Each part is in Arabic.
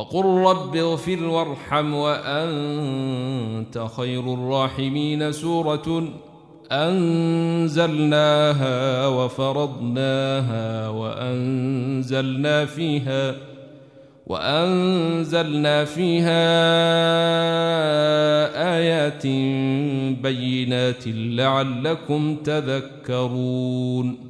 وقل رب اغفر وارحم وأنت خير الراحمين سورة أنزلناها وفرضناها وأنزلنا فيها وأنزلنا فيها آيات بينات لعلكم تذكرون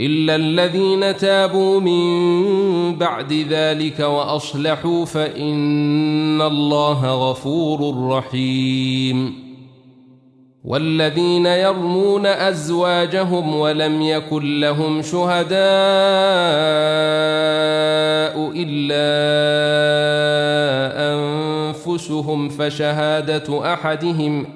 إلا الذين تابوا من بعد ذلك وأصلحوا فإن الله غفور رحيم. والذين يرمون أزواجهم ولم يكن لهم شهداء إلا أنفسهم فشهادة أحدهم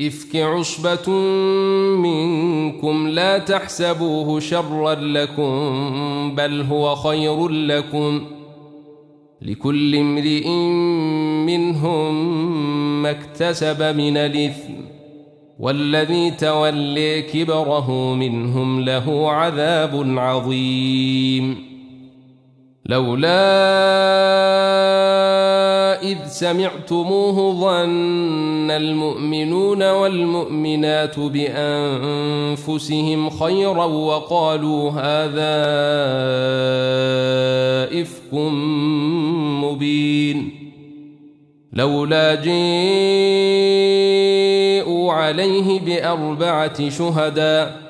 إفك عصبة منكم لا تحسبوه شرا لكم بل هو خير لكم. لكل امرئ منهم ما اكتسب من الإثم والذي تولي كبره منهم له عذاب عظيم. لولا إذ سمعتموه ظن المؤمنون والمؤمنات بأنفسهم خيرا وقالوا هذا إفك مبين. لولا جيءوا عليه بأربعة شهداء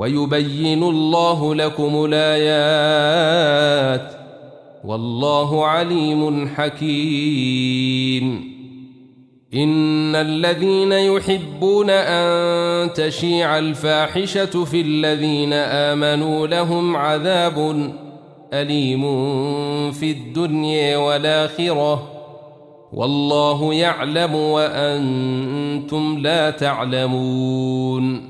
ويبين الله لكم الآيات والله عليم حكيم. إن الذين يحبون أن تشيع الفاحشة في الذين آمنوا لهم عذاب أليم في الدنيا والآخرة. والله يعلم وأنتم لا تعلمون.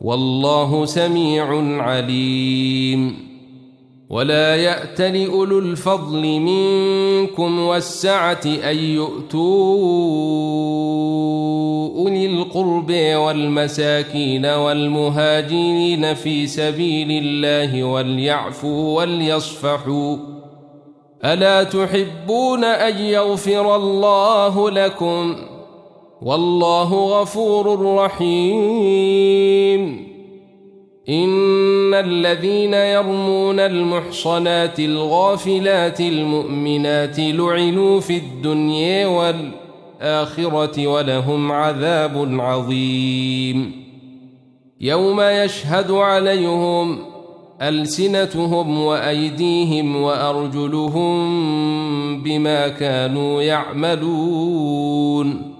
والله سميع عليم. ولا يأت لأولو الفضل منكم والسعة أن يؤتوا أولي القرب والمساكين والمهاجرين في سبيل الله وليعفوا وليصفحوا. ألا تحبون أن يغفر الله لكم؟ والله غفور رحيم. إن الذين يرمون المحصنات الغافلات المؤمنات لعنوا في الدنيا والآخرة ولهم عذاب عظيم. يوم يشهد عليهم ألسنتهم وأيديهم وأرجلهم بما كانوا يعملون.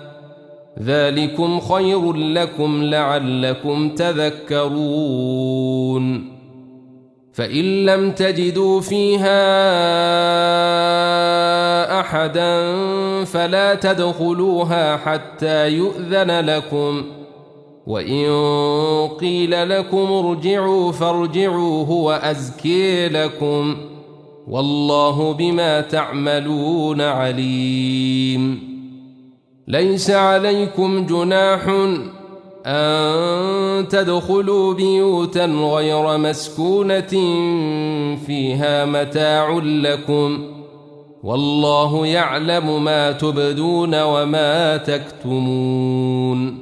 ذلكم خير لكم لعلكم تذكرون. فإن لم تجدوا فيها أحدا فلا تدخلوها حتى يؤذن لكم. وإن قيل لكم ارجعوا فارجعوا هو أزكي لكم. والله بما تعملون عليم. ليس عليكم جناح أن تدخلوا بيوتا غير مسكونة فيها متاع لكم والله يعلم ما تبدون وما تكتمون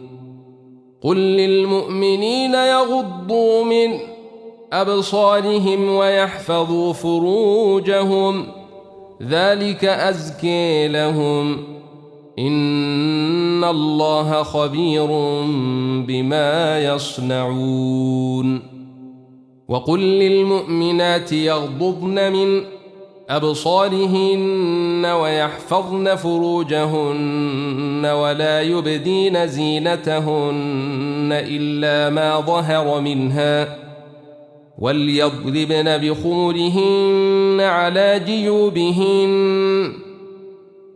قل للمؤمنين يغضوا من أبصارهم ويحفظوا فروجهم ذلك أزكي لهم إن الله خبير بما يصنعون وقل للمؤمنات يغضضن من أبصارهن ويحفظن فروجهن ولا يبدين زينتهن إلا ما ظهر منها وليضربن بخمرهن على جيوبهن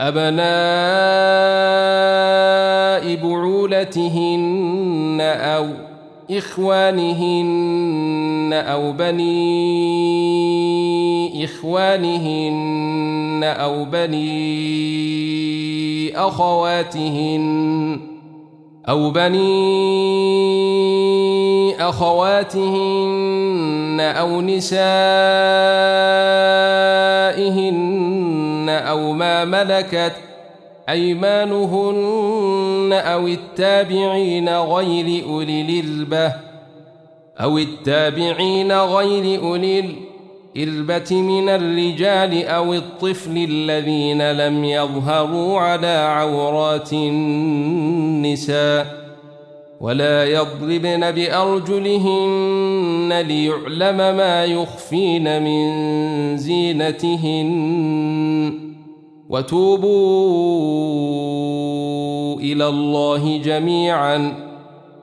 أبناء بعولتهن أو إخوانهن أو بني إخوانهن أو بني أخواتهن أو بني أخواتهن أو نسائهن أو ما ملكت أيمانهن أو التابعين غير أولي الإربة أو التابعين غير أولي الإربة من الرجال أو الطفل الذين لم يظهروا على عورات النساء ولا يضربن بأرجلهن ليعلم ما يخفين من زينتهن وتوبوا إلى الله جميعا.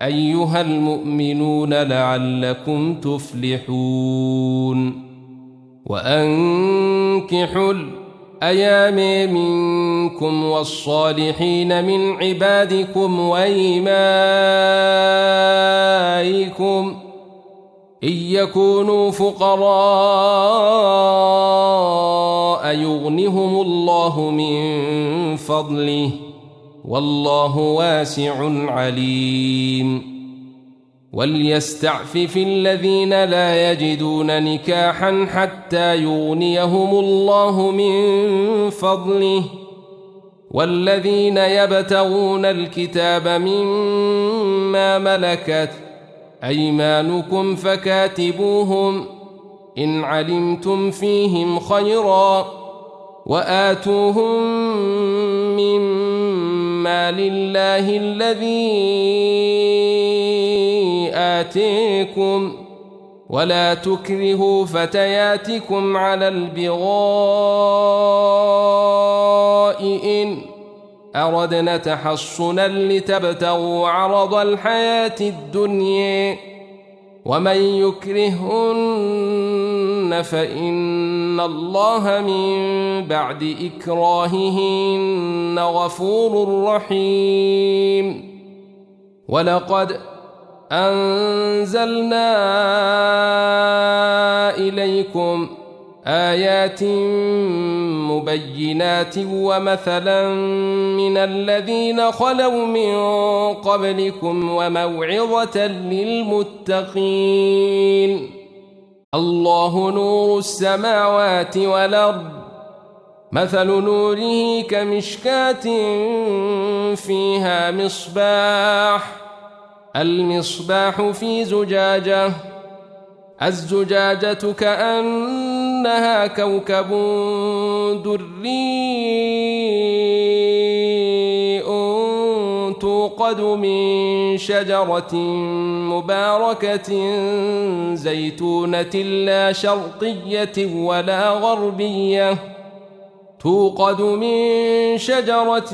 أيها المؤمنون لعلكم تفلحون. وأنكحوا الأيام منكم والصالحين من عبادكم وإيمائكم إن يكونوا فقراء يغنهم الله من فضله والله واسع عليم. وليستعفف الذين لا يجدون نكاحا حتى يغنيهم الله من فضله. والذين يبتغون الكتاب مما ملكت أيمانكم فكاتبوهم إن علمتم فيهم خيرا وآتوهم مما لله الذي آتيكم ولا تكرهوا فتياتكم على البغاء أردنا تحصنا لتبتغوا عرض الحياة الدنيا. ومن يكرهن فإن الله من بعد إكراههن غفور رحيم. ولقد أنزلنا إليكم آيات مبينات ومثلا من الذين خلوا من قبلكم وموعظة للمتقين. الله نور السماوات والأرض. مثل نوره كمشكاة فيها مصباح. المصباح في زجاجة. الزجاجة كأنها كوكب دري توقد من شجرة مباركة زيتونة لا شرقية ولا غربية توقد من شجرة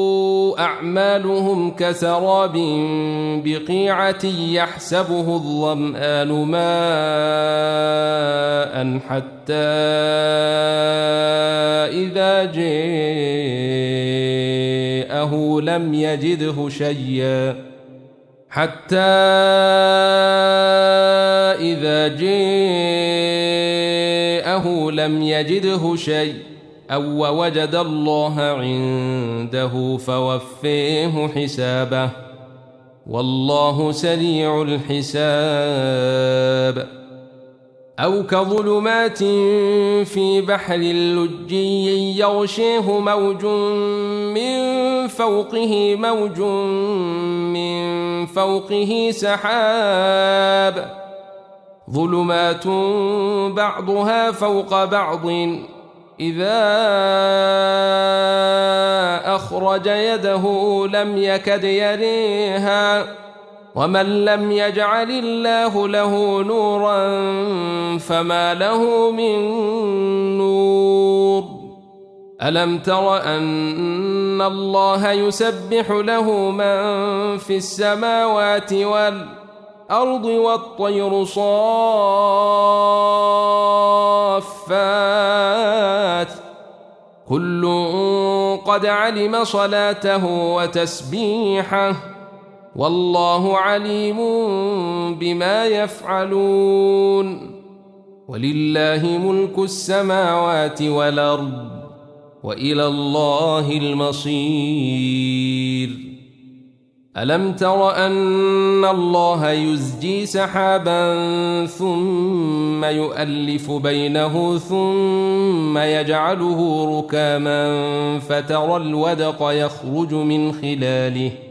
أعمالهم كسراب بقيعة يحسبه الظمآن ماء حتى إذا جاءه لم يجده شيئا حتى إذا جاءه لم يجده شيئا أو وجد الله عنده فوفيه حسابه. والله سريع الحساب. أو كظلمات في بحر لجي يغشيه موج من فوقه موج من فوقه سحاب. ظلمات بعضها فوق بعض. إذا أخرج يده لم يكد يريها ومن لم يجعل الله له نورا فما له من نور. ألم تر أن الله يسبح له من في السماوات والأرض والطير صافات. كل قد علم صلاته وتسبيحه. والله عليم بما يفعلون. ولله ملك السماوات والأرض. وإلى الله المصير. ألم تر أن الله يزجي سحابا ثم يؤلف بينه ثم يجعله ركاما فترى الودق يخرج من خلاله ۖ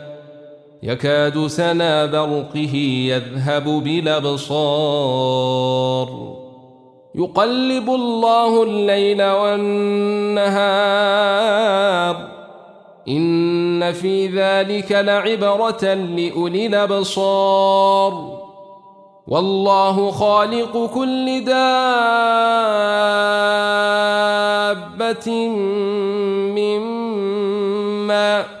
يكاد سنا برقه يذهب بالأبصار. يقلب الله الليل والنهار. إن في ذلك لعبرة لأولي الأبصار. والله خالق كل دابة من ماء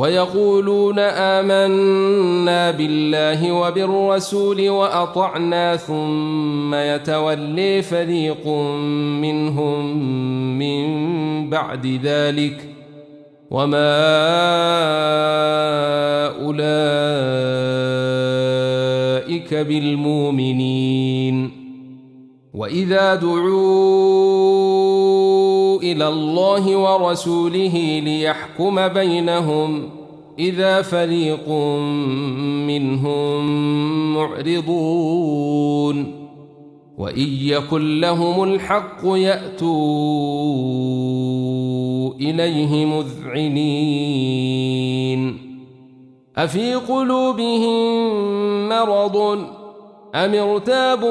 ويقولون آمنا بالله وبالرسول وأطعنا ثم يتولي فريق منهم من بعد ذلك وما أولئك بالمؤمنين وإذا دعوا إلى الله ورسوله ليحكم بينهم إذا فريق منهم معرضون وإن يكن لهم الحق يأتوا إليه مذعنين أفي قلوبهم مرض أم ارتابوا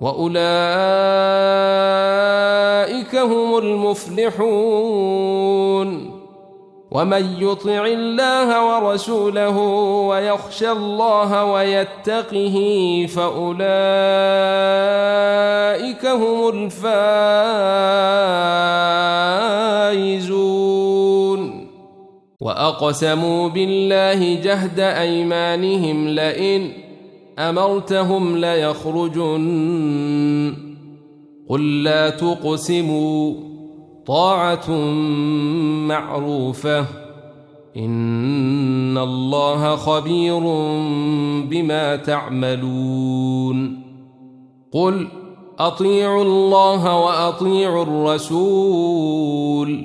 وأولئك هم المفلحون. ومن يطع الله ورسوله ويخشى الله ويتقه فأولئك هم الفائزون. وأقسموا بالله جهد أيمانهم لئن أمرتهم ليخرجن. قل لا تقسموا. طاعة معروفة. إن الله خبير بما تعملون. قل أطيعوا الله وأطيعوا الرسول.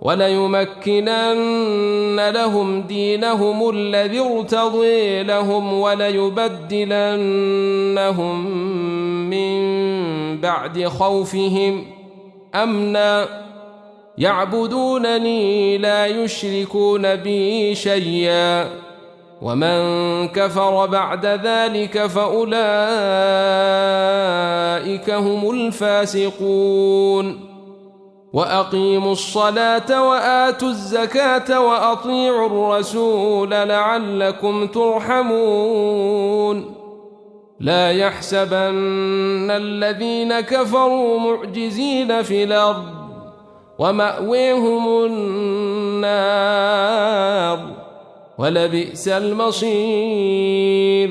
وليمكنن لهم دينهم الذي ارتضي لهم وليبدلنهم من بعد خوفهم. امنا يعبدونني لا يشركون بي شيئا. ومن كفر بعد ذلك فأولئك هم الفاسقون. وأقيموا الصلاة وآتوا الزكاة وأطيعوا الرسول لعلكم ترحمون. لا يحسبن الذين كفروا معجزين في الأرض ومأويهم النار ولبئس المصير.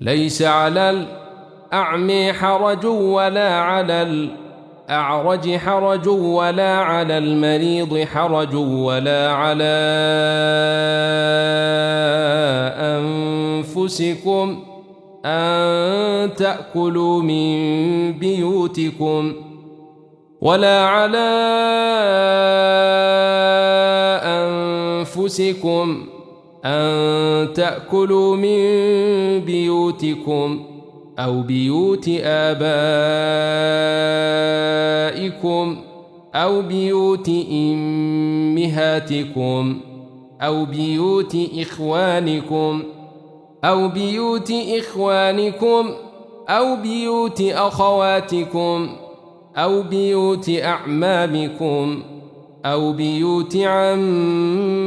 ليس على الأعمي حرج ولا على الأعرج حرج ولا على المريض حرج ولا على أنفسكم أن تأكلوا من بيوتكم ولا على أنفسكم أن تأكلوا من بيوتكم أو بيوت آبائكم أو بيوت إمهاتكم أو بيوت إخوانكم أو بيوت إخوانكم أو بيوت أخواتكم أو بيوت أعمامكم أو بيوت عماتكم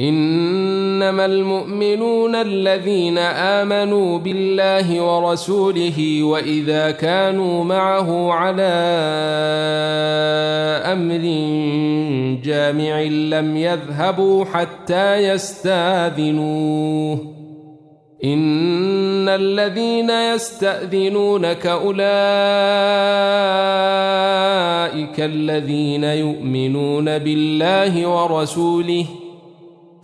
إنما المؤمنون الذين آمنوا بالله ورسوله وإذا كانوا معه على أمر جامع لم يذهبوا حتى يستاذنوه. إن الذين يستأذنونك أولئك الذين يؤمنون بالله ورسوله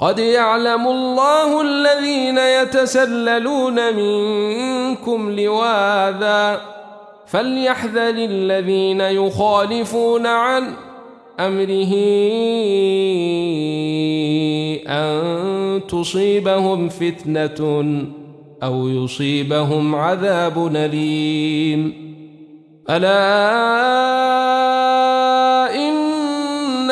قد يعلم الله الذين يتسللون منكم لواذا فليحذر الذين يخالفون عن أمره أن تصيبهم فتنة أو يصيبهم عذاب أليم. ألا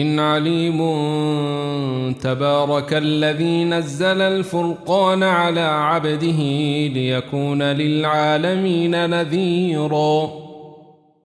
إن عليم تبارك الذي نزل الفرقان على عبده ليكون للعالمين نذيراً.